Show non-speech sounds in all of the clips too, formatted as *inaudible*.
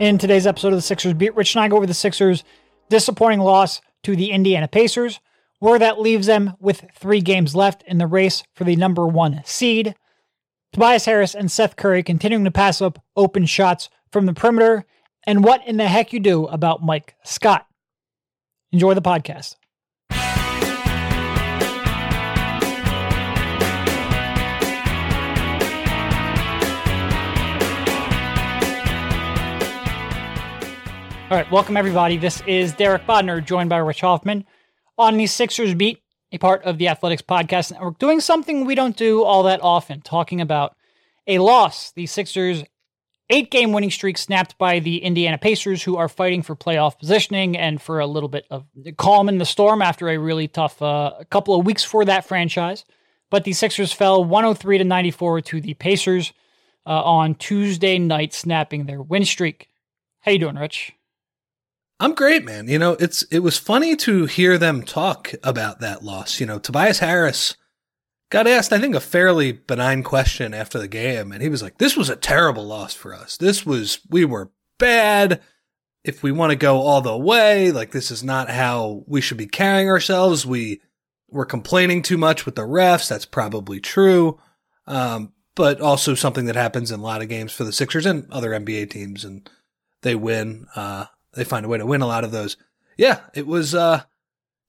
In today's episode of the Sixers Beat, Rich and I go over the Sixers' disappointing loss to the Indiana Pacers, where that leaves them with three games left in the race for the number one seed. Tobias Harris and Seth Curry continuing to pass up open shots from the perimeter, and what in the heck you do about Mike Scott. Enjoy the podcast. All right, welcome everybody. This is Derek Bodner, joined by Rich Hoffman on the Sixers Beat, a part of the Athletics Podcast Network, doing something we don't do all that often, talking about a loss. The Sixers' eight game winning streak snapped by the Indiana Pacers, who are fighting for playoff positioning and for a little bit of calm in the storm after a really tough uh, couple of weeks for that franchise. But the Sixers fell 103 to 94 to the Pacers uh, on Tuesday night, snapping their win streak. How you doing, Rich? I'm great, man. You know, it's it was funny to hear them talk about that loss. You know, Tobias Harris got asked, I think, a fairly benign question after the game, and he was like, "This was a terrible loss for us. This was we were bad. If we want to go all the way, like this is not how we should be carrying ourselves. We were complaining too much with the refs. That's probably true." Um, but also something that happens in a lot of games for the Sixers and other NBA teams, and they win. Uh, they find a way to win a lot of those. Yeah, it was. Uh,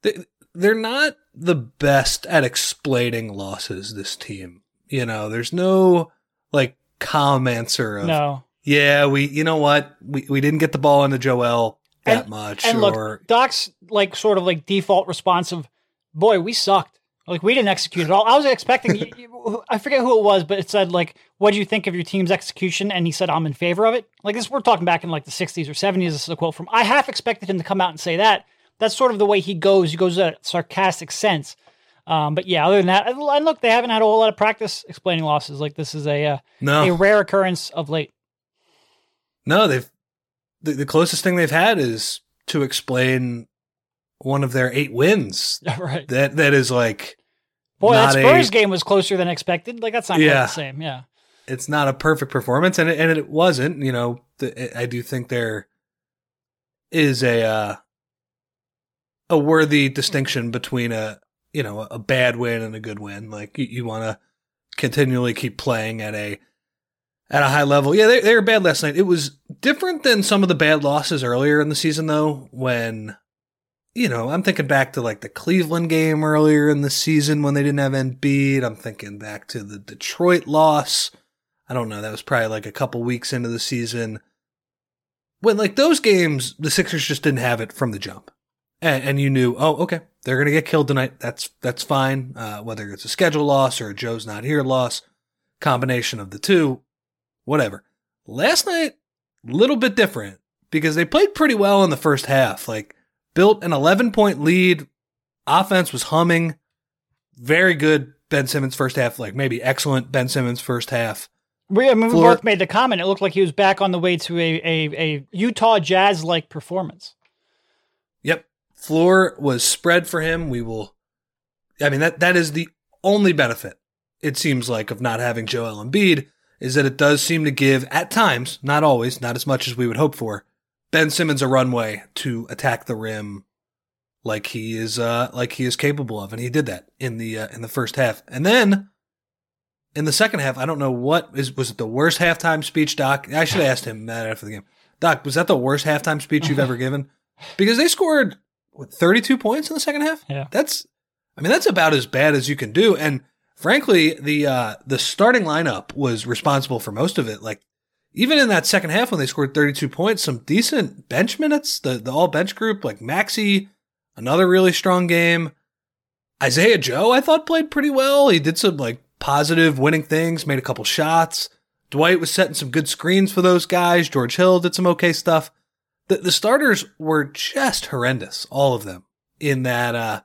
they, they're not the best at explaining losses. This team, you know, there's no like calm answer of no. Yeah, we. You know what? We we didn't get the ball into Joel that and, much. And or, look, Doc's like sort of like default response of, "Boy, we sucked." Like we didn't execute at all. I was expecting. I forget who it was, but it said like, "What do you think of your team's execution?" And he said, "I'm in favor of it." Like this, we're talking back in like the 60s or 70s. This is a quote from. I half expected him to come out and say that. That's sort of the way he goes. He goes in a sarcastic sense. Um, but yeah, other than that, and look, they haven't had a whole lot of practice explaining losses. Like this is a uh, no. a rare occurrence of late. No, they've the, the closest thing they've had is to explain one of their eight wins. *laughs* right. That that is like Boy, that Spurs a, game was closer than expected. Like that's not yeah, the same. Yeah, it's not a perfect performance, and it, and it wasn't. You know, the, I do think there is a uh, a worthy distinction between a you know a bad win and a good win. Like you, you want to continually keep playing at a at a high level. Yeah, they, they were bad last night. It was different than some of the bad losses earlier in the season, though, when you know, I'm thinking back to like the Cleveland game earlier in the season when they didn't have Embiid. I'm thinking back to the Detroit loss. I don't know. That was probably like a couple weeks into the season. When like those games, the Sixers just didn't have it from the jump. And, and you knew, oh, okay, they're going to get killed tonight. That's, that's fine. Uh, whether it's a schedule loss or a Joe's not here loss, combination of the two, whatever. Last night, little bit different because they played pretty well in the first half. Like, built an 11 point lead. Offense was humming. Very good Ben Simmons first half, like maybe excellent Ben Simmons first half. We, I mean, we both made the comment. It looked like he was back on the way to a, a, a Utah Jazz like performance. Yep. Floor was spread for him. We will, I mean, that, that is the only benefit, it seems like, of not having Joel Embiid is that it does seem to give, at times, not always, not as much as we would hope for, Ben Simmons a runway to attack the rim like he is uh like he is capable of and he did that in the uh, in the first half. And then in the second half, I don't know what is was it the worst halftime speech doc? I should have asked him that after the game. Doc, was that the worst halftime speech you've ever *laughs* given? Because they scored what, 32 points in the second half? Yeah. That's I mean that's about as bad as you can do and frankly the uh the starting lineup was responsible for most of it. Like even in that second half when they scored 32 points, some decent bench minutes, the, the all bench group, like Maxey, another really strong game. Isaiah Joe, I thought played pretty well. He did some like positive winning things, made a couple shots. Dwight was setting some good screens for those guys. George Hill did some okay stuff. The, the starters were just horrendous, all of them in that, uh,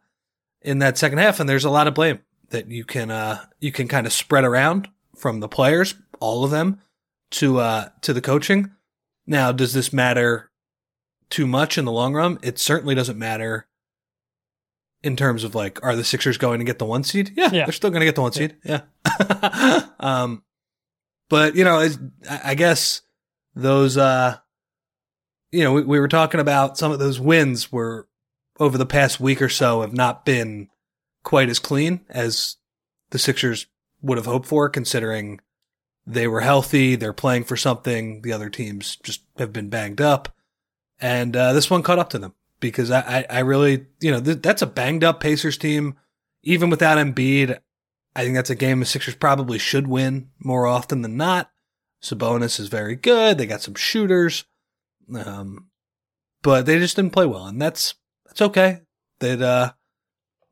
in that second half. And there's a lot of blame that you can, uh, you can kind of spread around from the players, all of them to, uh, to the coaching. Now, does this matter too much in the long run? It certainly doesn't matter in terms of like, are the Sixers going to get the one seed? Yeah, Yeah. they're still going to get the one seed. Yeah. *laughs* um, but you know, I I guess those, uh, you know, we, we were talking about some of those wins were over the past week or so have not been quite as clean as the Sixers would have hoped for, considering they were healthy, they're playing for something. The other teams just have been banged up, and uh, this one caught up to them because I, I, I really, you know, th- that's a banged up Pacers team. Even without Embiid, I think that's a game the Sixers probably should win more often than not. Sabonis is very good. They got some shooters, um, but they just didn't play well, and that's that's okay. That uh,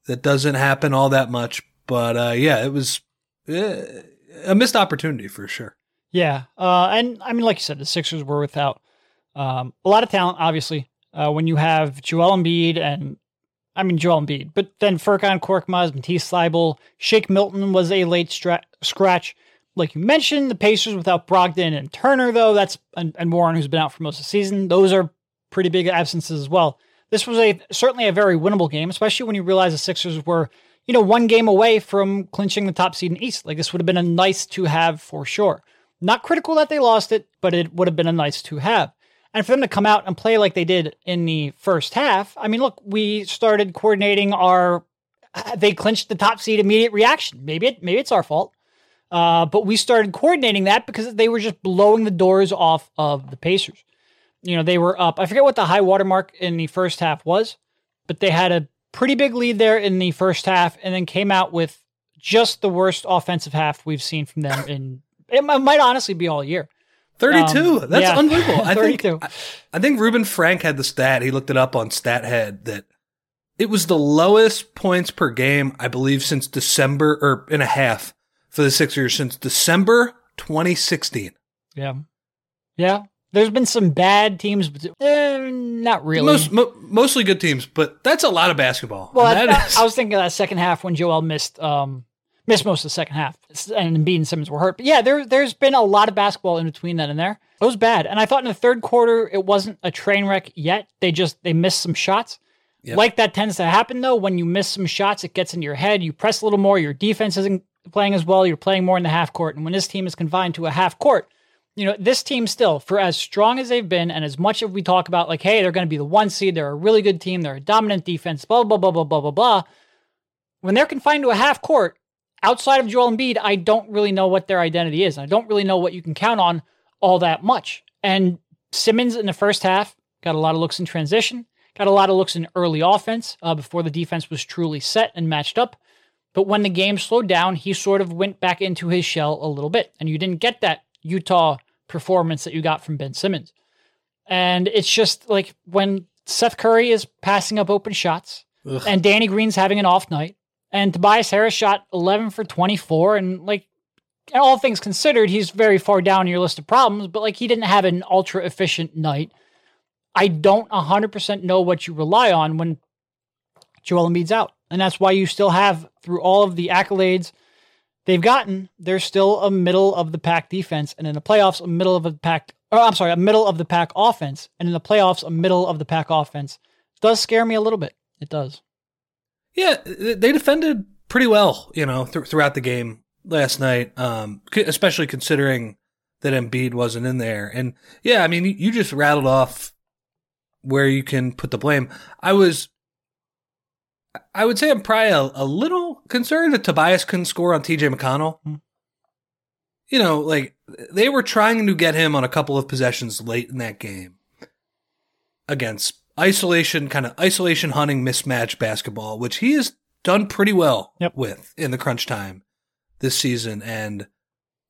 that doesn't happen all that much. But uh, yeah, it was uh, a missed opportunity for sure. Yeah, uh, and I mean, like you said, the Sixers were without um, a lot of talent. Obviously, uh, when you have Joel Embiid and I mean Joel Embiid, but then Furkan Korkmaz, Matisse Thybulle, Shake Milton was a late stra- scratch. Like you mentioned, the Pacers without Brogdon and Turner, though that's and, and Warren, who's been out for most of the season. Those are pretty big absences as well. This was a certainly a very winnable game, especially when you realize the Sixers were you know one game away from clinching the top seed in East. Like this would have been a nice to have for sure. Not critical that they lost it, but it would have been a nice to have. And for them to come out and play like they did in the first half, I mean, look, we started coordinating our. They clinched the top seed immediate reaction. Maybe it, maybe it's our fault, uh, but we started coordinating that because they were just blowing the doors off of the Pacers. You know, they were up. I forget what the high watermark in the first half was, but they had a pretty big lead there in the first half, and then came out with just the worst offensive half we've seen from them in. It might honestly be all year. 32. Um, That's yeah. unbelievable. I *laughs* think 32. I, I think Reuben Frank had the stat. He looked it up on StatHead that it was the lowest points per game, I believe, since December or in a half for the Sixers since December 2016. Yeah. Yeah. There's been some bad teams, but eh, not really. Most mo- mostly good teams, but that's a lot of basketball. well, I, is- I was thinking of that second half when Joel missed um missed most of the second half, and Embiid and Simmons were hurt. But yeah, there there's been a lot of basketball in between that and there. It was bad, and I thought in the third quarter it wasn't a train wreck yet. They just they missed some shots. Yep. Like that tends to happen though. When you miss some shots, it gets into your head. You press a little more. Your defense isn't playing as well. You're playing more in the half court, and when this team is confined to a half court, you know, this team still, for as strong as they've been, and as much as we talk about, like, hey, they're going to be the one seed, they're a really good team, they're a dominant defense, blah, blah, blah, blah, blah, blah, blah. When they're confined to a half court, outside of Joel Embiid, I don't really know what their identity is. I don't really know what you can count on all that much. And Simmons in the first half got a lot of looks in transition, got a lot of looks in early offense uh, before the defense was truly set and matched up. But when the game slowed down, he sort of went back into his shell a little bit. And you didn't get that Utah performance that you got from Ben Simmons. And it's just like when Seth Curry is passing up open shots Ugh. and Danny Green's having an off night and Tobias Harris shot 11 for 24 and like all things considered he's very far down your list of problems but like he didn't have an ultra efficient night. I don't 100% know what you rely on when Joel Embiid's out. And that's why you still have through all of the accolades they've gotten, they're still a middle of the pack defense, and in the playoffs, a middle of the pack. Or I'm sorry, a middle of the pack offense, and in the playoffs, a middle of the pack offense does scare me a little bit. It does. Yeah, they defended pretty well, you know, th- throughout the game last night, um, especially considering that Embiid wasn't in there. And yeah, I mean, you- just rattled off where you can put the blame. I was, I would say I'm probably a, a little concerned that Tobias couldn't score on TJ McConnell. Hmm. You know, like they were trying to get him on a couple of possessions late in that game against isolation, kind of isolation hunting mismatch basketball, which he has done pretty well Yep. with in the crunch time this season. And,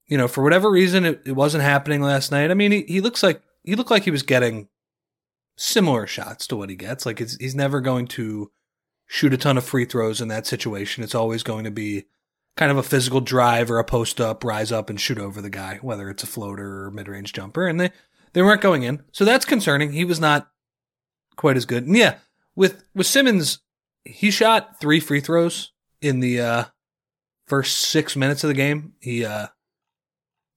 you know, for whatever reason, it, it wasn't happening last night. I mean, he, he looks like, he looked like he was getting similar shots to what he gets. Like it's, he's never going to shoot a ton of free throws in that situation. It's always going to be kind of a physical drive or a post up, rise up and shoot over the guy, whether it's a floater or mid range jumper. And they, they weren't going in. So that's concerning. He was not quite as good. And yeah, with, with Simmons, he shot three free throws in the, uh, first six minutes of the game. He, uh,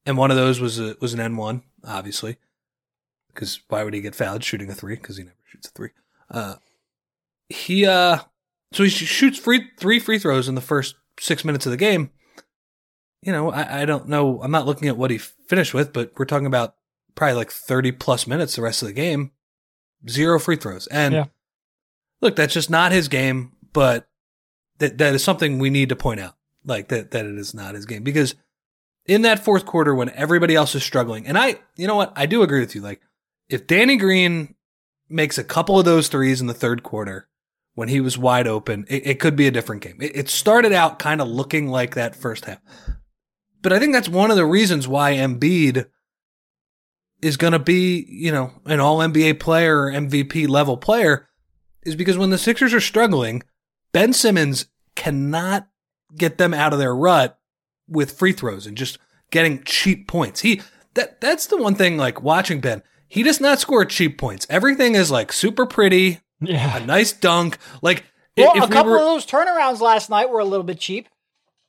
and one of those was a, was an N1, obviously, because why would he get fouled shooting a three? Because he never shoots a three. Uh, he, uh, so he shoots free, three free throws in the first six minutes of the game. You know, I, I don't know. I'm not looking at what he finished with, but we're talking about probably like 30 plus minutes the rest of the game. Zero free throws. And Yeah. look, that's just not his game, but that, that is something we need to point out. Like that, that it is not his game because in that fourth quarter when everybody else is struggling, and I, you know what? I do agree with you. Like if Danny Green makes a couple of those threes in the third quarter when he was wide open, it, it could be a different game. It, it started out kind of looking like that first half. But I think that's one of the reasons why Embiid is going to be, you know, an all NBA player or MVP level player is because when the Sixers are struggling, Ben Simmons cannot get them out of their rut with free throws and just getting cheap points. He that that's the one thing like watching Ben. He does not score cheap points. Everything is like super pretty, Yeah. a nice dunk. Like Well, if a we couple were- of those turnarounds last night were a little bit cheap,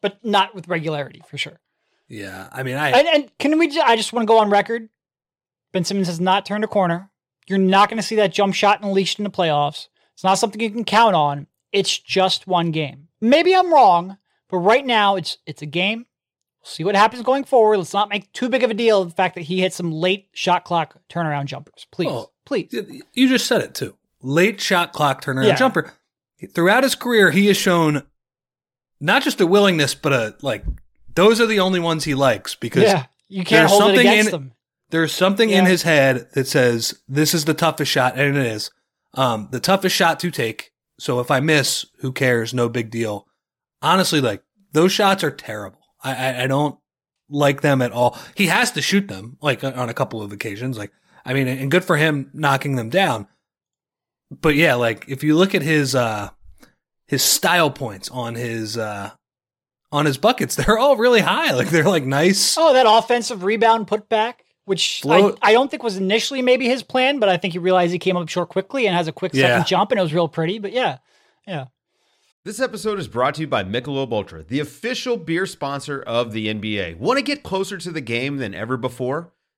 but not with regularity for sure. yeah, I mean, I And, and can we? ju- I just want to go on record. Ben Simmons has not turned a corner. You're not going to see that jump shot unleashed in the playoffs. It's not something you can count on. It's just one game. Maybe I'm wrong, but right now it's it's a game. We'll see what happens going forward. Let's not make too big of a deal of the fact that he hit some late shot clock turnaround jumpers. Please, Oh, please. You just said it too. Late shot clock turnaround Yeah. jumper. Throughout his career, he has shown not just a willingness, but a like. Those are the only ones he likes because Yeah, you can't there's hold it something against in- them. there's something in his head that says this is the toughest shot, and it is um, the toughest shot to take. So if I miss, who cares? No big deal. Honestly, like those shots are terrible. I, I, I don't like them at all. He has to shoot them like on a couple of occasions. Like I mean, and good for him knocking them down. But yeah, like if you look at his uh his style points on his uh on his buckets, *laughs* they're all really high. Like they're like nice. Oh, that offensive rebound putback, which I, I don't think was initially maybe his plan, but I think he realized he came up short quickly and has a quick Yeah. second jump, and it was real pretty. But yeah, yeah. This episode is brought to you by Michelob Ultra, the official beer sponsor of the NBA. Want to get closer to the game than ever before?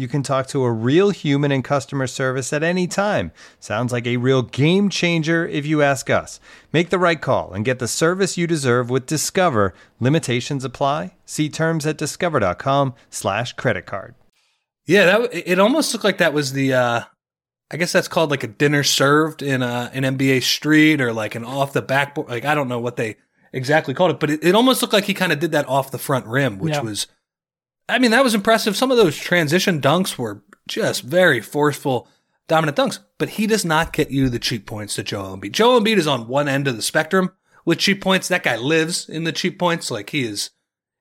You can talk to a real human in customer service at any time. Sounds like a real game changer if you ask us. Make the right call and get the service you deserve with Discover. Limitations apply. See terms at discover.com/slash credit card. Yeah, that it almost looked like that was the uh I guess that's called like a dinner served in a, an NBA street or like an off the backboard. Like I don't know what they exactly called it, but it, it almost looked like he kind of did that off the front rim, which Yeah. was, I mean, that was impressive. Some of those transition dunks were just very forceful, dominant dunks, but he does not get you the cheap points that Joel Embiid. Joel Embiid is on one end of the spectrum with cheap points. That guy lives in the cheap points. Like he is,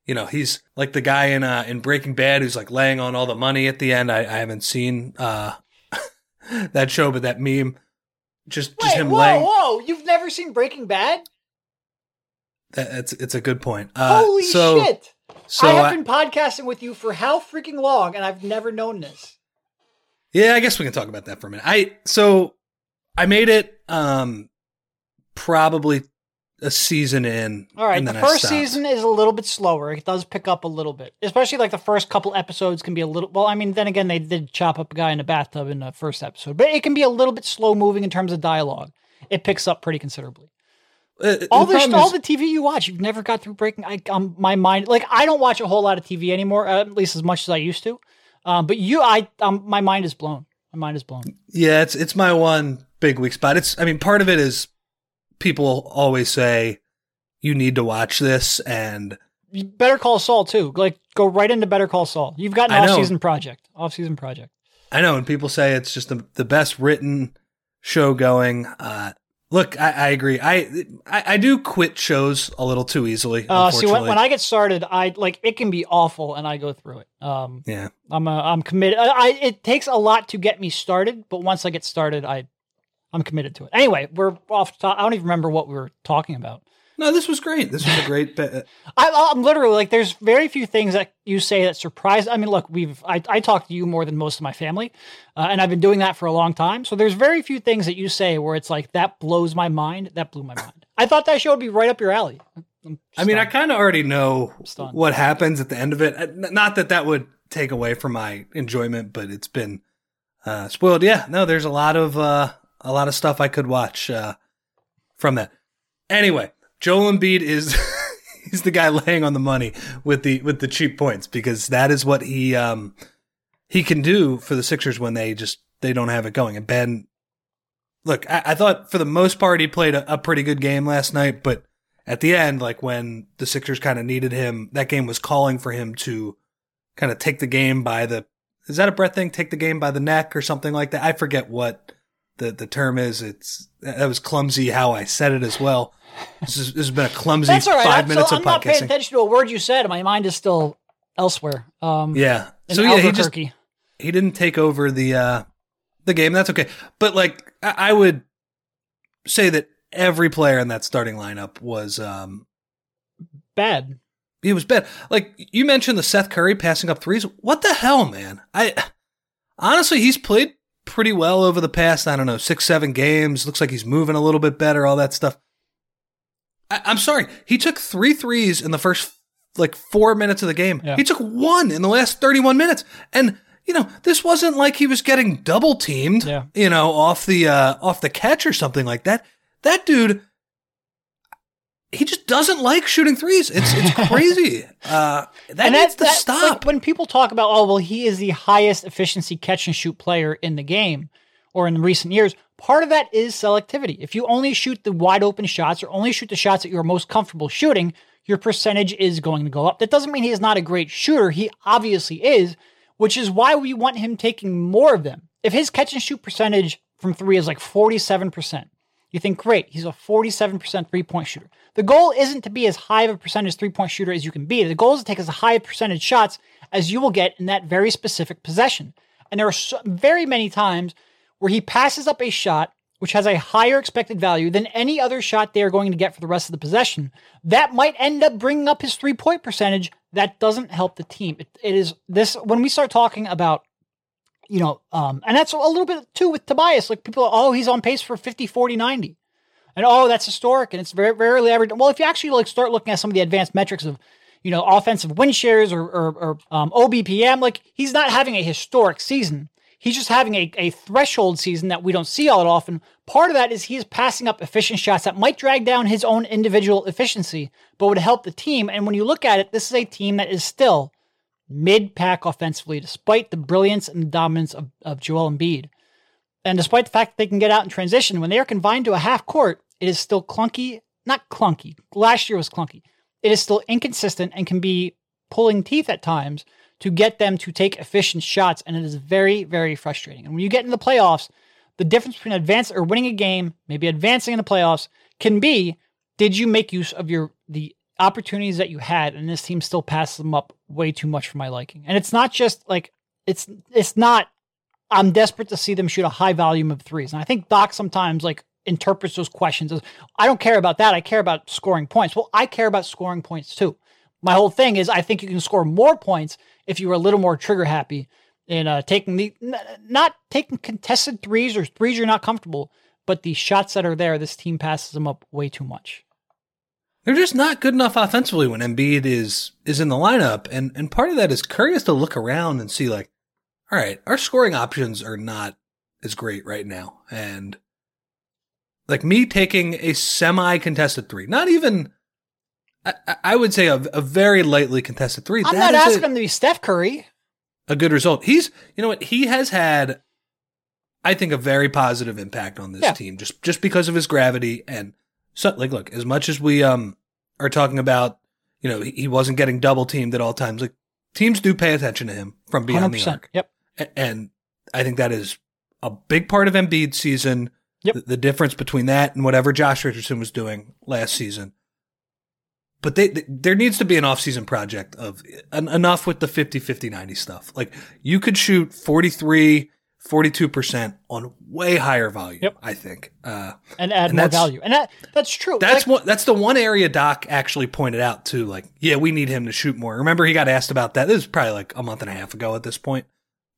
you know, he's like the guy in uh, in Breaking Bad who's like laying on all the money at the end. I, I haven't seen uh, *laughs* that show, but that meme, just just him whoa, laying. whoa! You've never seen Breaking Bad? That, that's it's a good point. Uh, Holy so, shit! So I have I- been podcasting with you for how freaking long, and I've never known this. Yeah, I guess we can talk about that for a minute. I so I made it um probably a season in. All right, and the first season is a little bit slower. It does pick up a little bit, especially like the first couple episodes can be a little. Well, I mean, then again, they did chop up a guy in a bathtub in the first episode, but it can be a little bit slow moving in terms of dialogue. It picks up pretty considerably. Uh, All the the, all is- the TV you watch, you've never got through Breaking. I, um, my mind, like I don't watch a whole lot of TV anymore, uh, at least as much as I used to. Um, but you, I, um, my mind is blown. My mind is blown. Yeah, it's it's my one big weak spot. It's I mean, part of it is people always say you need to watch this, and Better Call Saul too. Like go right into Better Call Saul. You've got an off-season project. Off-season project. I know, and people say it's just the the best written show going. Uh, look, I, I agree. I, I I do quit shows a little too easily. Uh, see, when, when I get started, I like it can be awful, and I go through it. Um, yeah, I'm uh, I'm committed. I, I it takes a lot to get me started, but once I get started, I I'm committed to it. Anyway, we're off. To, I don't even remember what we were talking about. No, this was great. This was a *laughs* great. Be- I, I'm literally like, there's very few things that you say that surprise. I mean, look, we've I, I talk to you more than most of my family, uh, and I've been doing that for a long time. So there's very few things that you say where it's like that blows my mind. That blew my mind. I thought that show would be right up your alley. I'm mean, I kind of already know what happens at the end of it. Not that that would take away from my enjoyment, but it's been uh, spoiled. Yeah, no, there's a lot of uh, a lot of stuff I could watch uh, from that. Anyway, Joel Embiid is *laughs* he's the guy laying on the money with the with the cheap points because that is what he um he can do for the Sixers when they just they don't have it going. And Ben, look, I, I thought for the most part he played a, a pretty good game last night, but at the end, like when the Sixers kind of needed him, that game was calling for him to kind of take the game by the is that a breath thing? Take the game by the neck or something like that. I forget what the the term is. It's that was clumsy how I said it as well. This, is, this has been a clumsy That's all right. five I'm, minutes so of I'm not paying attention to a word you said. My mind is still elsewhere. Um, Yeah. So yeah, he just he didn't take over the uh the game. That's okay. But like I, I would say that every player in that starting lineup was um bad. He was bad. Like you mentioned the Seth Curry passing up threes. What the hell, man? I honestly he's played pretty well over the past, I don't know, six, seven games. Looks like he's moving a little bit better, all that stuff. I, I'm sorry. He took three threes in the first like four minutes of the game. Yeah. He took one in the last 31 minutes. And you know, this wasn't like he was getting double teamed, Yeah. you know, off the uh off the catch or something like that. That dude he just doesn't like shooting threes. It's it's *laughs* crazy. uh, that and needs that's to that, stop. like, when people talk about, oh, well, he is the highest efficiency catch and shoot player in the game or in recent years. Part of that is selectivity. If you only shoot the wide open shots or only shoot the shots that you're most comfortable shooting, your percentage is going to go up. That doesn't mean he is not a great shooter. He obviously is, which is why we want him taking more of them. If his catch and shoot percentage from three is like 47%, you think, great, he's a 47% three point shooter. The goal isn't to be as high of a percentage three point shooter as you can be. The goal is to take as high a percentage shots as you will get in that very specific possession. And there are so, very many times where he passes up a shot which has a higher expected value than any other shot they are going to get for the rest of the possession. That might end up bringing up his three point percentage. That doesn't help the team. It, it is this when we start talking about you know, um, and that's a little bit too with Tobias. Like people, oh, he's on pace for 50, 40, 90. And oh, that's historic and it's very rarely ever. Well, if you actually like start looking at some of the advanced metrics of, you know, offensive win shares or, or, or um, OBPM, like he's not having a historic season. He's just having a, a threshold season that we don't see all that often. Part of that is he is passing up efficient shots that might drag down his own individual efficiency, but would help the team. And when you look at it, this is a team that is still mid pack offensively, despite the brilliance and dominance of, of Joel Embiid. And despite the fact that they can get out in transition, when they are confined to a half court, it is still clunky. Not clunky. Last year was clunky. It is still inconsistent and can be pulling teeth at times to get them to take efficient shots. And it is very, very frustrating. And when you get in the playoffs, the difference between advancing or winning a game, maybe advancing in the playoffs, can be did you make use of your the opportunities that you had and this team still passes them up way too much for my liking. And it's not just like it's it's not I'm desperate to see them shoot a high volume of threes. And I think Doc sometimes like interprets those questions as I don't care about that. I care about scoring points. Well, I care about scoring points too. My whole thing is I think you can score more points if you were a little more trigger happy in uh, taking the n- not taking contested threes or threes you're not comfortable, but the shots that are there, this team passes them up way too much. They're just not good enough offensively when Embiid is is in the lineup, and and part of that is Curry has to look around and see like, all right, our scoring options are not as great right now, and like me taking a semi contested three, not even. I, I- would say a, a very lightly contested three. I'm that not asking a, him to be Steph Curry. a good result. He's, you know what, he has had, I think, a very positive impact on this Yeah. team just just because of his gravity and so like look, as much as we um are talking about, You know, he, wasn't getting double teamed at all times. Like teams do pay attention to him from beyond the 100%. arc. Yep. And I think that is a big part of Embiid's season. Yep. The, the difference between that and whatever Josh Richardson was doing last season. But they, they- there needs to be an off-season project of en- enough with the 50 50 90 stuff. Like you could shoot 43 42% on way higher volume, Yep. I think. Uh, And add And more value. And that that's true. that's Like, one. That's the one area Doc actually pointed out too. Like, yeah, we need him to shoot more. Remember, he got asked about that. This was probably like a month and a half ago at this point.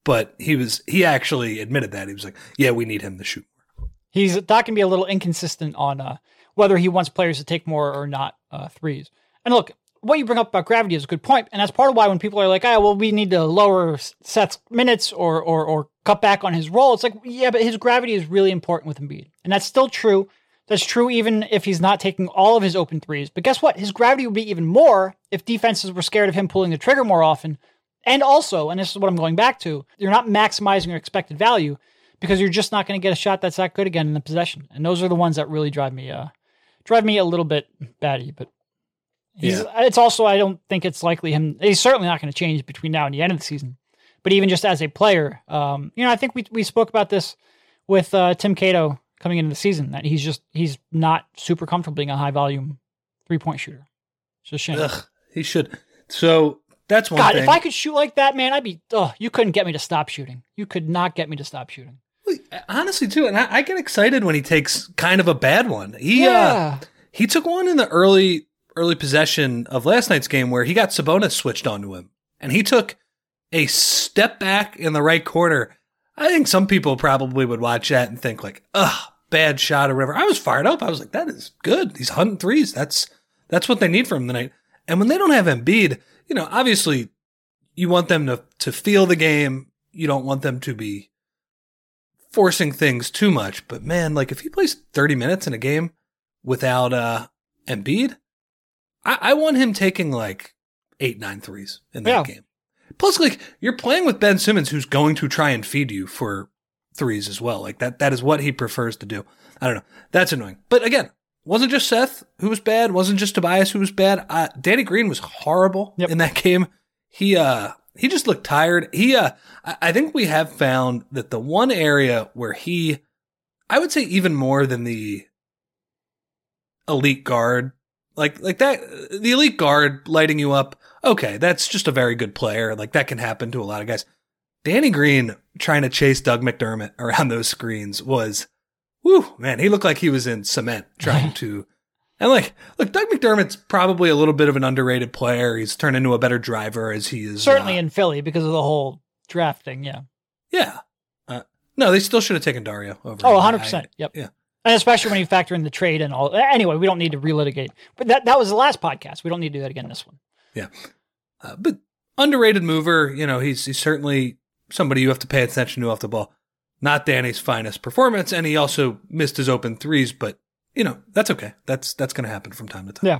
But he was he actually admitted that he was like, yeah, we need him to shoot more. he's Doc can be a little inconsistent on uh, whether he wants players to take more or not uh, threes. And look, what you bring up about gravity is a good point, and that's part of why when people are like, "Ah, well, we need to lower Seth's minutes or or or cut back on his role," it's like, yeah, but his gravity is really important with Embiid, and that's still true. That's true even if he's not taking all of his open threes. But guess what? His gravity would be even more if defenses were scared of him pulling the trigger more often. And also, and this is what I'm going back to, you're not maximizing your expected value because you're just not going to get a shot that's that good again in the possession. And those are the ones that really drive me uh drive me a little bit batty, but he's it's also I don't think it's likely him he's certainly not going to change between now and the end of the season. But even just as a player, um, you know, I think we we spoke about this with uh, Tim Cato coming into the season that he's just he's not super comfortable being a high volume three point shooter. It's a shame. Ugh, he should. So that's one God, thing. if I could shoot like that, man, I'd be. Oh, you couldn't get me to stop shooting. You could not get me to stop shooting. honestly too, and I, I get excited when he takes kind of a bad one. He Yeah. uh, he took one in the early early possession of last night's game where he got Sabonis switched onto him, and he took a step back in the right corner. I think some people probably would watch that and think like, "Ugh, bad shot" or whatever. I was fired up. I was like, "That is good. He's hunting threes. That's that's what they need from him tonight." And when they don't have Embiid, you know, obviously, you want them to to feel the game. You don't want them to be forcing things too much. But man, like if he plays 30 minutes in a game without uh Embiid, I, I want him taking like eight, nine threes in that Yeah. game. Plus, like you're playing with Ben Simmons, who's going to try and feed you for threes as well. Like that, that is what he prefers to do. I don't know. That's annoying. But again, wasn't just Seth who was bad. Wasn't just Tobias who was bad. Uh, Danny Green was horrible Yep. in that game. He, uh, he just looked tired. He, uh, I I think we have found that the one area where he, I would say even more than the elite guard, like, like that, the elite guard lighting you up. Okay. That's just a very good player. Like that can happen to a lot of guys. Danny Green trying to chase Doug McDermott around those screens was, whew, man, he looked like he was in cement trying *laughs* to. And like, look, Doug McDermott's probably a little bit of an underrated player. He's turned into a better driver as he is. Certainly uh, in Philly because of the whole draft thing. Yeah. yeah. Uh, no, they still should have taken Dario over. Oh, him. 100%. I- Yep. Yeah. And especially when you factor in the trade and all. Anyway, we don't need to relitigate. But that, that was the last podcast. We don't need to do that again this one. Yeah. Uh, but underrated mover, you know, he's he's certainly somebody you have to pay attention to off the ball. Not Danny's finest performance, and he also missed his open threes, but you know, that's okay. That's that's gonna happen from time to time. Yeah.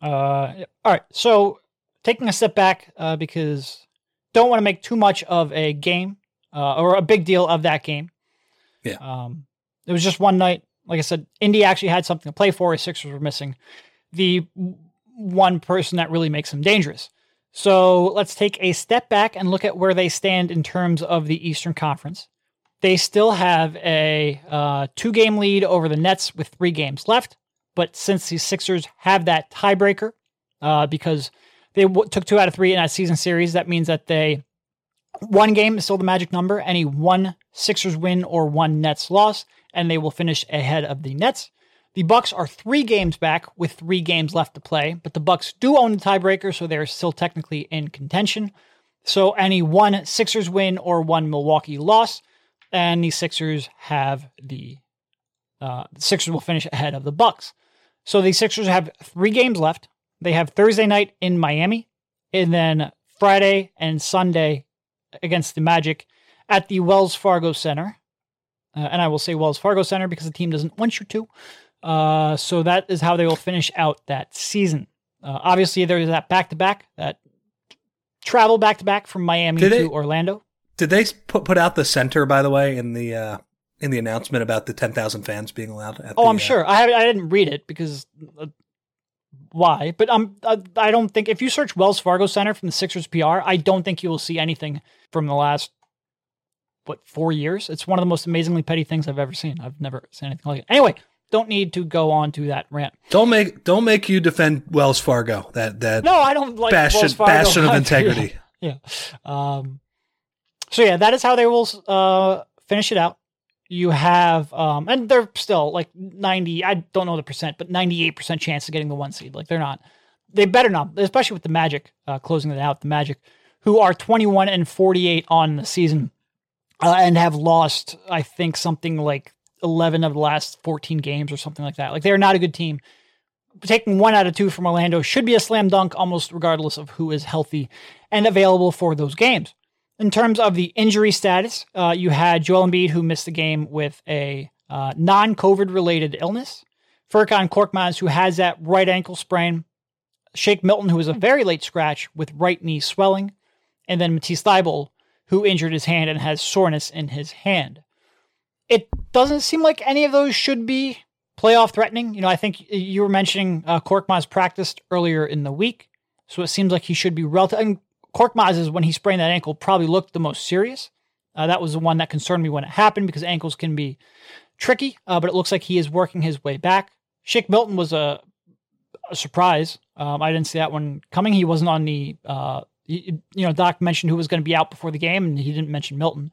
Uh, all right. So taking a step back uh, because don't want to make too much of a game uh, or a big deal of that game. Yeah. Um, it was just one night. Like I said, Indy actually had something to play for. His Sixers were missing the one person that really makes them dangerous. So let's take a step back and look at where they stand in terms of the Eastern Conference. They still have a uh, two game lead over the Nets with three games left. But since the Sixers have that tiebreaker, uh, because they w- took two out of three in that season series, that means that they one game is still the magic number. Any one Sixers win or one Nets loss, and they will finish ahead of the Nets. The Bucks are three games back with three games left to play, but the Bucks do own the tiebreaker, so they're still technically in contention. So any one Sixers win or one Milwaukee loss, and the Sixers have the uh, the Sixers will finish ahead of the Bucks. So the Sixers have three games left. They have Thursday night in Miami, and then Friday and Sunday against the Magic at the Wells Fargo Center. Uh, and I will say Wells Fargo Center because the team doesn't want you to. Uh, so that is how they will finish out that season. Uh, obviously, there's that back to back, that travel back to back from Miami Did to it- Orlando. Did they put put out the center by the way in the uh, in the announcement about the ten thousand fans being allowed? At Oh, the, I'm uh, sure. I I didn't read it because uh, why? But um, I, I don't think if you search Wells Fargo Center from the Sixers PR, I don't think you will see anything from the last what four years. It's one of the most amazingly petty things I've ever seen. I've never seen anything like it. Anyway, don't need to go on to that rant. Don't make don't make you defend Wells Fargo. That that No, I don't like bastion Wells Fargo. bastion of *laughs* integrity. *laughs* yeah. Um, so yeah, that is how they will uh, finish it out. You have, um, and they're still like ninety. I don't know the percent, but ninety-eight percent chance of getting the one seed. Like they're not. They better not, especially with the Magic uh, closing it out. The Magic, who are twenty-one and forty-eight on the season, uh, and have lost, I think, something like eleven of the last fourteen games or something like that. Like they are not a good team taking one out of two from Orlando should be a slam dunk almost regardless of who is healthy and available for those games. In terms of the injury status, uh, you had Joel Embiid who missed the game with a uh, non-COVID related illness. Furkan Korkmaz who has that right ankle sprain. Shake Milton who was a very late scratch with right knee swelling. And then Matisse Thybulle who injured his hand and has soreness in his hand. It doesn't seem like any of those should be playoff threatening. You know, I think you were mentioning uh, Korkmaz practiced earlier in the week, so it seems like he should be relative. And Korkmaz is when he sprained that ankle probably looked the most serious. Uh, that was the one that concerned me when it happened because ankles can be tricky, uh, but it looks like he is working his way back. Shake Milton was a, a surprise. Um, I didn't see that one coming. He wasn't on the, uh, you, you know, Doc mentioned who was going to be out before the game, and he didn't mention Milton.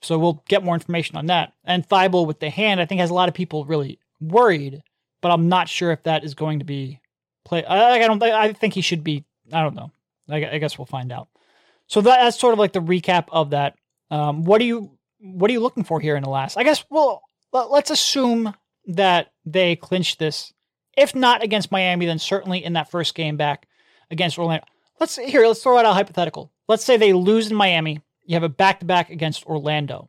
So we'll get more information on that. And Thybulle with the hand, I think has a lot of people really worried, but I'm not sure if that is going to be play. I, I don't. I think he should be. I don't know. I, I guess we'll find out. So that, that's sort of like the recap of that. Um, what are you What are you looking for here in the last? I guess. Well, let- let's assume that they clinch this. If not against Miami, then certainly in that first game back against Orlando. Let's here. Let's throw out a hypothetical. Let's say they lose in Miami. You have a back to back against Orlando.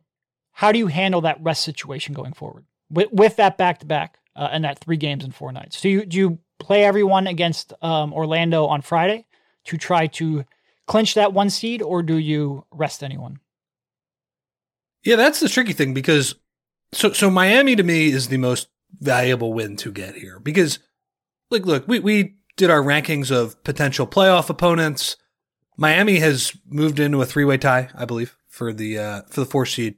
How do you handle that rest situation going forward with, with that back to back and that three games in four nights? Do you do you play everyone against um, Orlando on Friday to try to clinch that one seed, or do you rest anyone? Yeah, that's the tricky thing because so so Miami to me is the most valuable win to get here because like look, we we did our rankings of potential playoff opponents. Miami has moved into a three-way tie, I believe, for the uh for the 4 seed.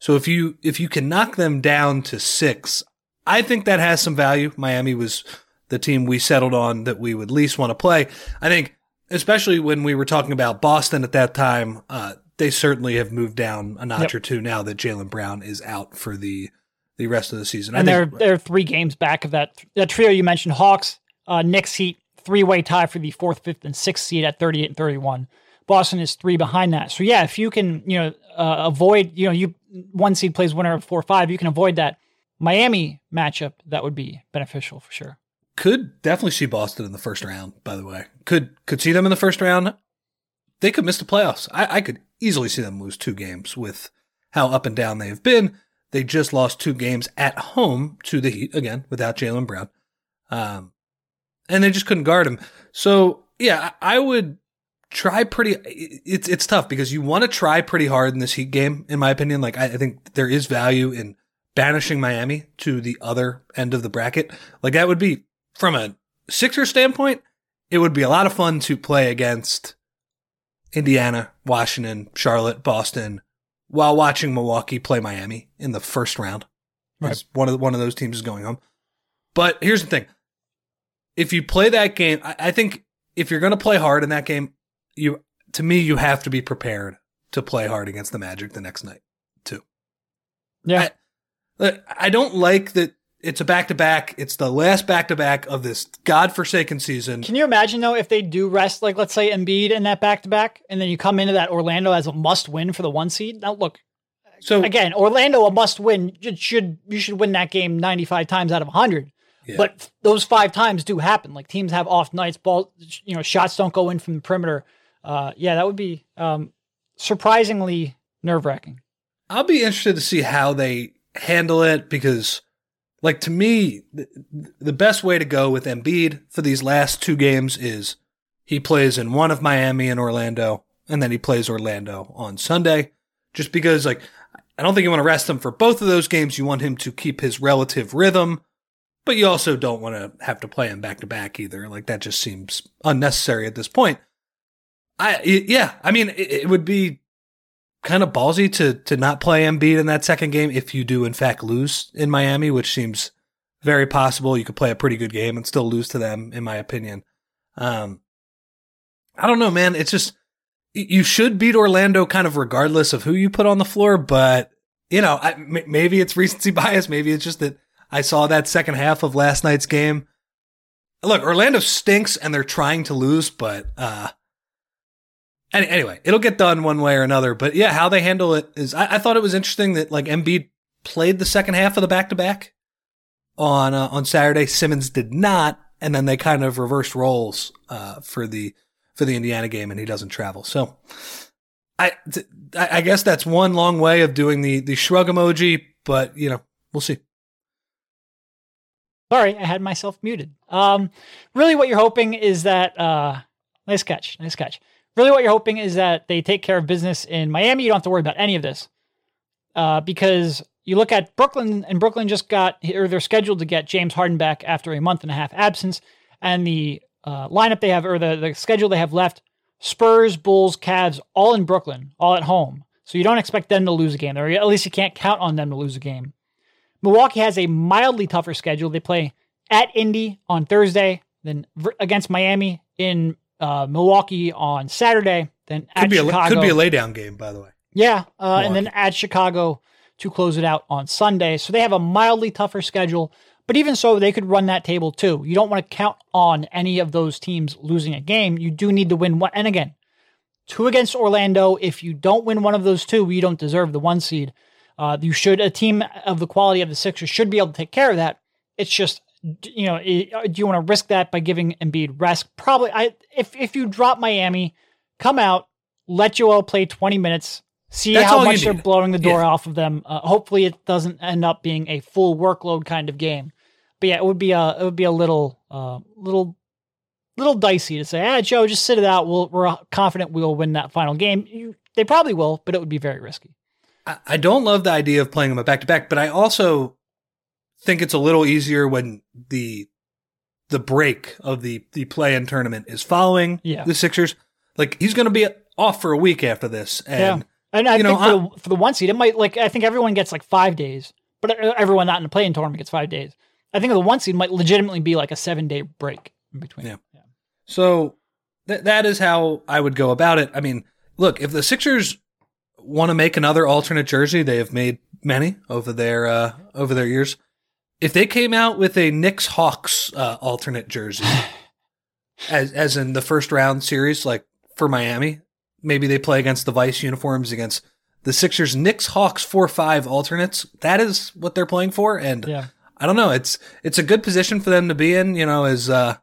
So if you if you can knock them down to 6, I think that has some value. Miami was the team we settled on that we would least want to play. I think especially when we were talking about Boston at that time, uh, they certainly have moved down a notch Yep. or two now that Jaylen Brown is out for the the rest of the season. and they're they're three games back of that that trio you mentioned: Hawks, uh, Knicks, Heat, three way tie for the fourth, fifth, and sixth seed at thirty eight and thirty one. Boston is three behind that. So yeah, if you can, you know, uh, avoid, you know, you one seed plays winner of four or five, you can avoid that Miami matchup. That would be beneficial for sure. Could definitely see Boston in the first round. By the way, could could see them in the first round. They could miss the playoffs. I, I could easily see them lose two games with how up and down they've been. They just lost two games at home to the Heat again without Jaylen Brown. Um, and they just couldn't guard him. So yeah, I I would try pretty. It's it's tough because you want to try pretty hard in this Heat game, in my opinion. Like I, I think there is value in banishing Miami to the other end of the bracket. Like that would be from a Sixer standpoint, it would be a lot of fun to play against Indiana, Washington, Charlotte, Boston, while watching Milwaukee play Miami in the first round. Right. One of the, one of those teams is going home. But here's the thing: if you play that game, I, I think if you're going to play hard in that game, you to me you have to be prepared to play hard against the Magic the next night too. Yeah, I, I don't like that it's a back to back. It's the last back to back of this godforsaken season. Can you imagine though if they do rest, like let's say Embiid in that back to back, and then you come into that Orlando as a must win for the one seed? Now look, so again, Orlando a must win. You should you should win that game ninety five times out of hundred. Yeah. But those five times do happen. Like teams have off nights, ball, you know, shots don't go in from the perimeter. Uh, yeah, that would be um, surprisingly nerve wracking. I'll be interested to see how they handle it because like to me, the, the best way to go with Embiid for these last two games is he plays in one of Miami and Orlando, and then he plays Orlando on Sunday. Just because, like, I don't think you want to rest him for both of those games. You want him to keep his relative rhythm, but you also don't want to have to play him back to back either. Like that just seems unnecessary at this point. I yeah, I mean, it, it would be kind of ballsy to to not play Embiid in that second game if you do in fact lose in Miami, which seems very possible. You could play a pretty good game and still lose to them, in my opinion. Um, I don't know, man. It's just you should beat Orlando kind of regardless of who you put on the floor, but you know, I, m- maybe it's *laughs* recency bias. Maybe it's just that I saw that second half of last night's game. Look, Orlando stinks and they're trying to lose, but uh, any, anyway, it'll get done one way or another. But yeah, how they handle it is, I, I thought it was interesting that like Embiid played the second half of the back to back on uh, on Saturday. Simmons did not, and then they kind of reversed roles uh, for the for the Indiana game, and he doesn't travel. So, I th- I guess that's one long way of doing the the shrug emoji, but you know we'll see. Sorry, I had myself muted. Um, really, what you're hoping is that uh, nice catch, nice catch really what you're hoping is that they take care of business in Miami. You don't have to worry about any of this uh, because you look at Brooklyn, and Brooklyn just got, or they're scheduled to get James Harden back after a month and a half absence. And the uh, lineup they have, or the, the schedule they have left Spurs, Bulls, Cavs, all in Brooklyn, all at home. So you don't expect them to lose a game, or at least you can't count on them to lose a game. Milwaukee has a mildly tougher schedule. They play at Indy on Thursday, then against Miami in uh, Milwaukee on Saturday, then could be Chicago. a could be a laydown game, by the way. Yeah, uh, and then at Chicago to close it out on Sunday. So they have a mildly tougher schedule, but even so, they could run that table too. You don't want to count on any of those teams losing a game. You do need to win one. And again, two against Orlando. If you don't win one of those two, you don't deserve the one seed. Uh, you should a team of the quality of the Sixers should be able to take care of that. It's just you know, do you want to risk that by giving Embiid rest? Probably. I if if you drop Miami, come out, let Joel play 20 minutes, see That's how much they're blowing the door yeah. off of them. Uh, hopefully, it doesn't end up being a full workload kind of game. But yeah, it would be a it would be a little uh, little little dicey to say, ah, Joe, just sit it out. We'll, we're confident we'll win that final game. You, they probably will, but it would be very risky. I, I don't love the idea of playing them a back to back, but I also think it's a little easier when the the break of the the play in tournament is following yeah. the Sixers. Like he's going to be off for a week after this, and yeah. and I think know, for, the, for the one seed, it might like I think everyone gets like five days, but everyone not in the play-in tournament gets five days. I think the one seed might legitimately be like a seven day break in between. Yeah. yeah. So th- that is how I would go about it. I mean, look, if the Sixers want to make another alternate jersey, they have made many over their uh, over their years if they came out with a Knicks Hawks uh, alternate jersey, *sighs* as as in the first round series, like for Miami, maybe they play against the Vice uniforms against the Sixers Knicks Hawks four five alternates. That is what they're playing for, and yeah. I don't know. It's it's a good position for them to be in. You know, as uh,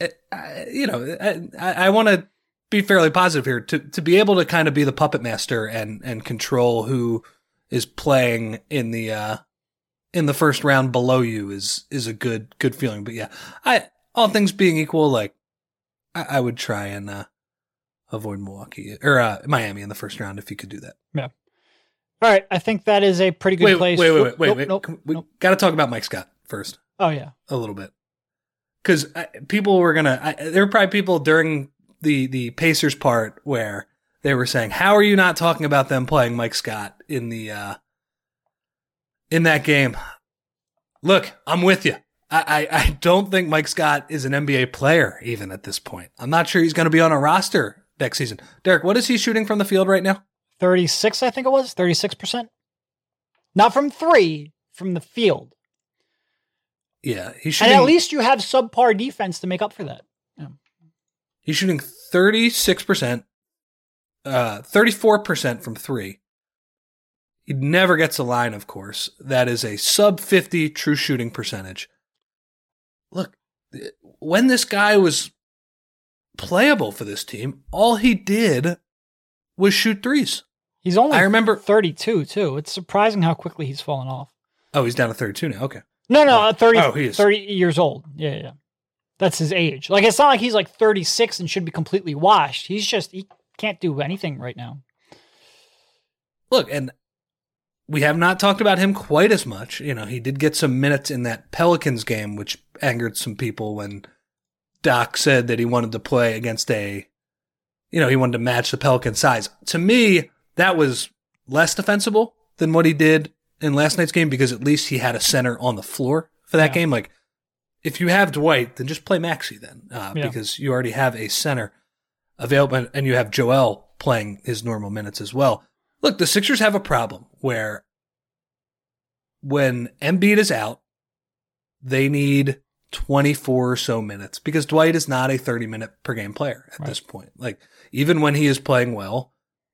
I, you know, I, I want to be fairly positive here to to be able to kind of be the puppet master and and control who is playing in the uh in the first round below you is is a good good feeling. But yeah, I all things being equal, like I, I would try and uh, avoid Milwaukee or uh, Miami in the first round if you could do that. Yeah. All right, I think that is a pretty good wait, place. wait, wait, wait, wait, Nope, wait. nope, we nope. got to talk about Mike Scott first Oh yeah. a little bit because people were gonna. I, there were probably people during the the Pacers part where they were saying, "How are you not talking about them playing Mike Scott in the uh in that game?" Look, I'm with you. I, I, I don't think Mike Scott is an NBA player even at this point. I'm not sure he's going to be on a roster next season. Derek, what is he shooting from the field right now? 36, I think it was 36%. Not from three, from the field. Yeah, he's And at least you have subpar defense to make up for that. He's shooting 36%, uh, 34% from three. He never gets a line, of course. That is a sub 50 true shooting percentage. Look, when this guy was playable for this team, all he did was shoot threes. He's only I remember- 32 too. It's surprising how quickly he's fallen off. Oh, he's down to 32 now. Okay. No, no, uh, 30, Oh, he is. 30 years old. Yeah, yeah, yeah. That's his age. Like it's not like he's like 36 and should be completely washed. He's just he can't do anything right now. Look, and we have not talked about him quite as much. You know, he did get some minutes in that Pelicans game, which angered some people when Doc said that he wanted to play against a, you know, he wanted to match the Pelican size. To me, that was less defensible than what he did in last night's game because at least he had a center on the floor for that Yeah. game. Like, if you have Dwight, then just play Maxey then, uh, Yeah. because you already have a center available and you have Joel playing his normal minutes as well. Look, the Sixers have a problem where when Embiid is out, they need 24 or so minutes because Dwight is not a 30 minute per game player at this point. Like, even when he is playing well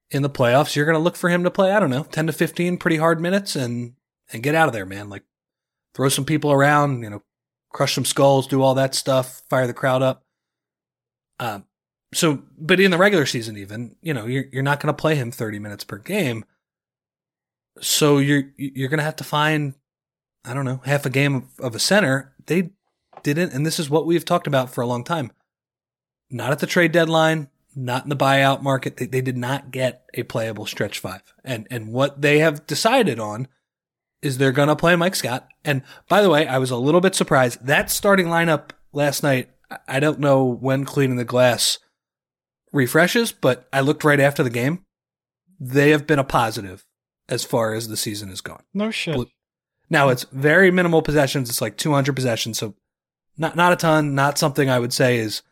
in the playoffs, you're going to look for him to play, I don't know, 10 to 15 pretty hard minutes and, and get out of there, man. Like, throw some people around, you know, crush some skulls, do all that stuff, fire the crowd up. Um, so, but in the regular season, even you know, you're you're not going to play him 30 minutes per game. So you're you're going to have to find, I don't know, half a game of, of a center. They didn't, and this is what we've talked about for a long time. Not at the trade deadline, not in the buyout market. They, they did not get a playable stretch five, and and what they have decided on is they're going to play Mike Scott. And by the way, I was a little bit surprised that starting lineup last night. I- I don't know when cleaning the glass refreshes, but I looked right after the game. They have been a positive as far as the season has gone. No shit. Now it's very minimal possessions. It's like 200 possessions, so not not a ton. Not something I would say is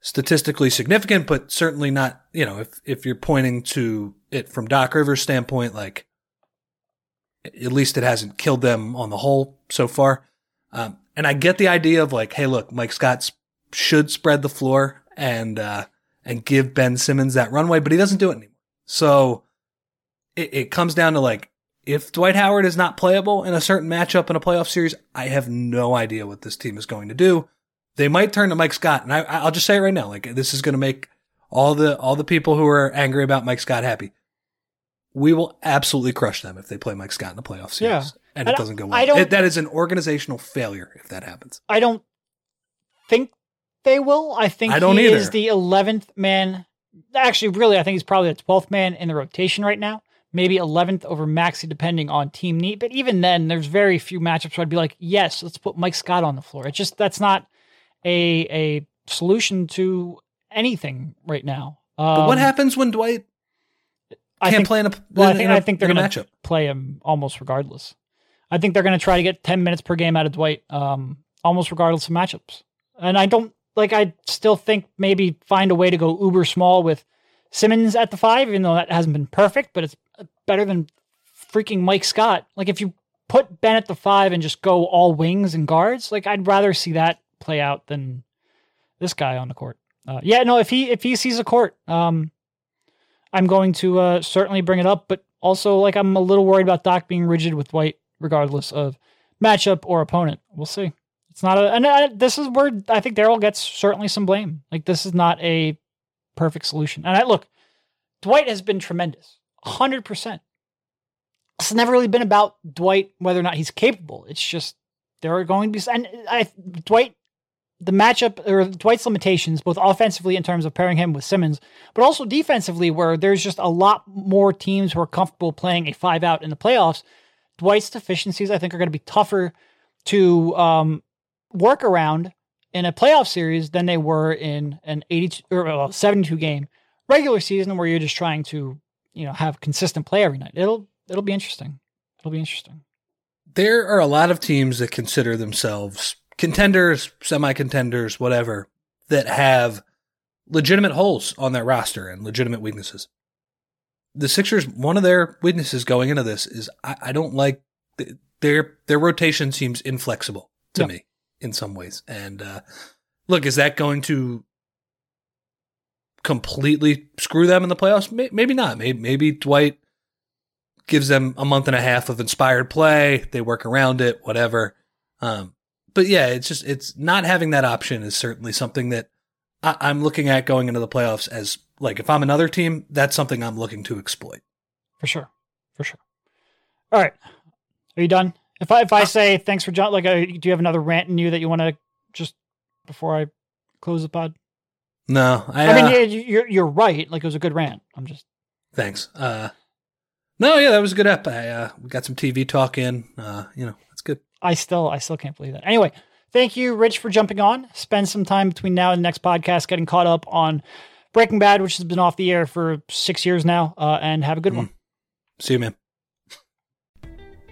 statistically significant, but certainly not. You know, if if you're pointing to it from Doc Rivers' standpoint, like at least it hasn't killed them on the whole so far. Um, and I get the idea of like, hey, look, Mike Scott should spread the floor and uh, and give Ben Simmons that runway, but he doesn't do it anymore. So it, it comes down to like, if Dwight Howard is not playable in a certain matchup in a playoff series, I have no idea what this team is going to do. They might turn to Mike Scott, and I, I'll just say it right now, like this is going to make all the all the people who are angry about Mike Scott happy. We will absolutely crush them if they play Mike Scott in the playoff series, Yeah. and I it doesn't go I well. don't- It- that is an organizational failure if that happens. I don't think they will. I think I don't he either. is the 11th man. Actually, really, I think he's probably the 12th man in the rotation right now. Maybe 11th over Maxey, depending on team need. But even then, there's very few matchups where I'd be like, yes, let's put Mike Scott on the floor. It's just that's not a a solution to anything right now. But what Um, happens when Dwight I can't think, play in a well, I in think, a- I think they're going to play him almost regardless. I think they're going to try to get 10 minutes per game out of Dwight, um, almost regardless of matchups. And I don't like, I still think maybe find a way to go uber small with Simmons at the five, even though that hasn't been perfect, but it's better than freaking Mike Scott. Like, if you put Ben at the five and just go all wings and guards, like, I'd rather see that play out than this guy on the court. Uh, yeah, no, if he if he sees a court, um, I'm going to uh, certainly bring it up, but also like I'm a little worried about Doc being rigid with Dwight, regardless of matchup or opponent. We'll see. It's not a, and uh, this is where I think Daryl gets certainly some blame. Like this is not a perfect solution. And I look, Dwight has been tremendous, hundred percent. it's never really been about Dwight whether or not he's capable. It's just there are going to be and I Dwight the matchup or Dwight's limitations, both offensively in terms of pairing him with Simmons, but also defensively, where there's just a lot more teams who are comfortable playing a five out in the playoffs. Dwight's deficiencies, I think, are going to be tougher to um, work around in a playoff series than they were in an 82 or well, 72 game regular season where you're just trying to, you know, have consistent play every night. It'll it'll be interesting. It'll be interesting. There are a lot of teams that consider themselves contenders, semi contenders, whatever, that have legitimate holes on their roster and legitimate weaknesses. The Sixers, one of their weaknesses going into this is I, I don't like their their rotation seems inflexible to me in some ways. And uh, look, is that going to completely screw them in the playoffs? Maybe not. Maybe, maybe Dwight gives them a month and a half of inspired play. They work around it, whatever. Um, but yeah, it's just it's not having that option is certainly something that I, am looking at going into the playoffs as like if I'm another team, that's something I'm looking to exploit. For sure, for sure. All right, are you done? If I if I uh, say thanks for John, like, uh, do you have another rant in you that you want to just before I close the pod? No, I, I mean uh, you're you're right. Like it was a good rant. I'm just thanks. Uh, no, yeah, that was a good ep. I uh, we got some TV talk in. Uh, you know, that's good. I still I still can't believe that. Anyway, thank you, Rich, for jumping on. Spend some time between now and the next podcast getting caught up on Breaking Bad, which has been off the air for six years now. Uh, and have a good mm. one. See you, man.